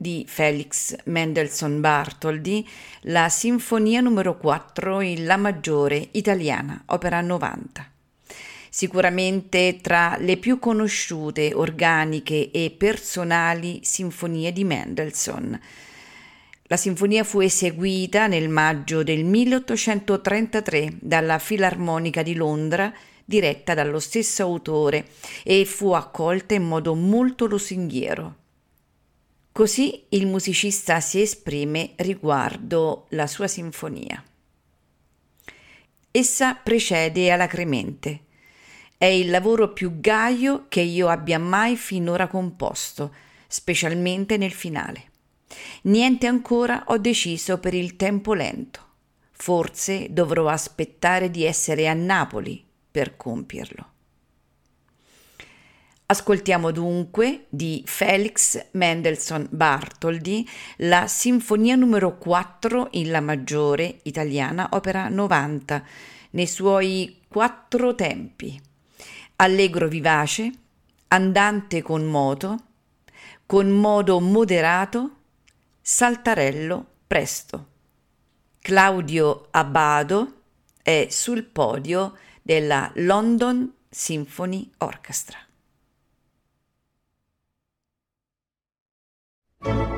di Felix Mendelssohn Bartholdy la Sinfonia numero 4 in La maggiore italiana, opera 90. Sicuramente tra le più conosciute, organiche e personali sinfonie di Mendelssohn. La sinfonia fu eseguita nel maggio del 1833 dalla Filarmonica di Londra diretta dallo stesso autore e fu accolta in modo molto lusinghiero. Così il musicista si esprime riguardo la sua sinfonia. Essa precede alacremente. È il lavoro più gaio che io abbia mai finora composto, specialmente nel finale. Niente ancora ho deciso per il tempo lento. Forse dovrò aspettare di essere a Napoli per compierlo. Ascoltiamo dunque di Felix Mendelssohn Bartholdy la Sinfonia numero 4 in La maggiore italiana, opera 90, nei suoi quattro tempi. Allegro vivace, andante con moto, con modo moderato, saltarello presto. Claudio Abbado è sul podio della London Symphony Orchestra. Thank you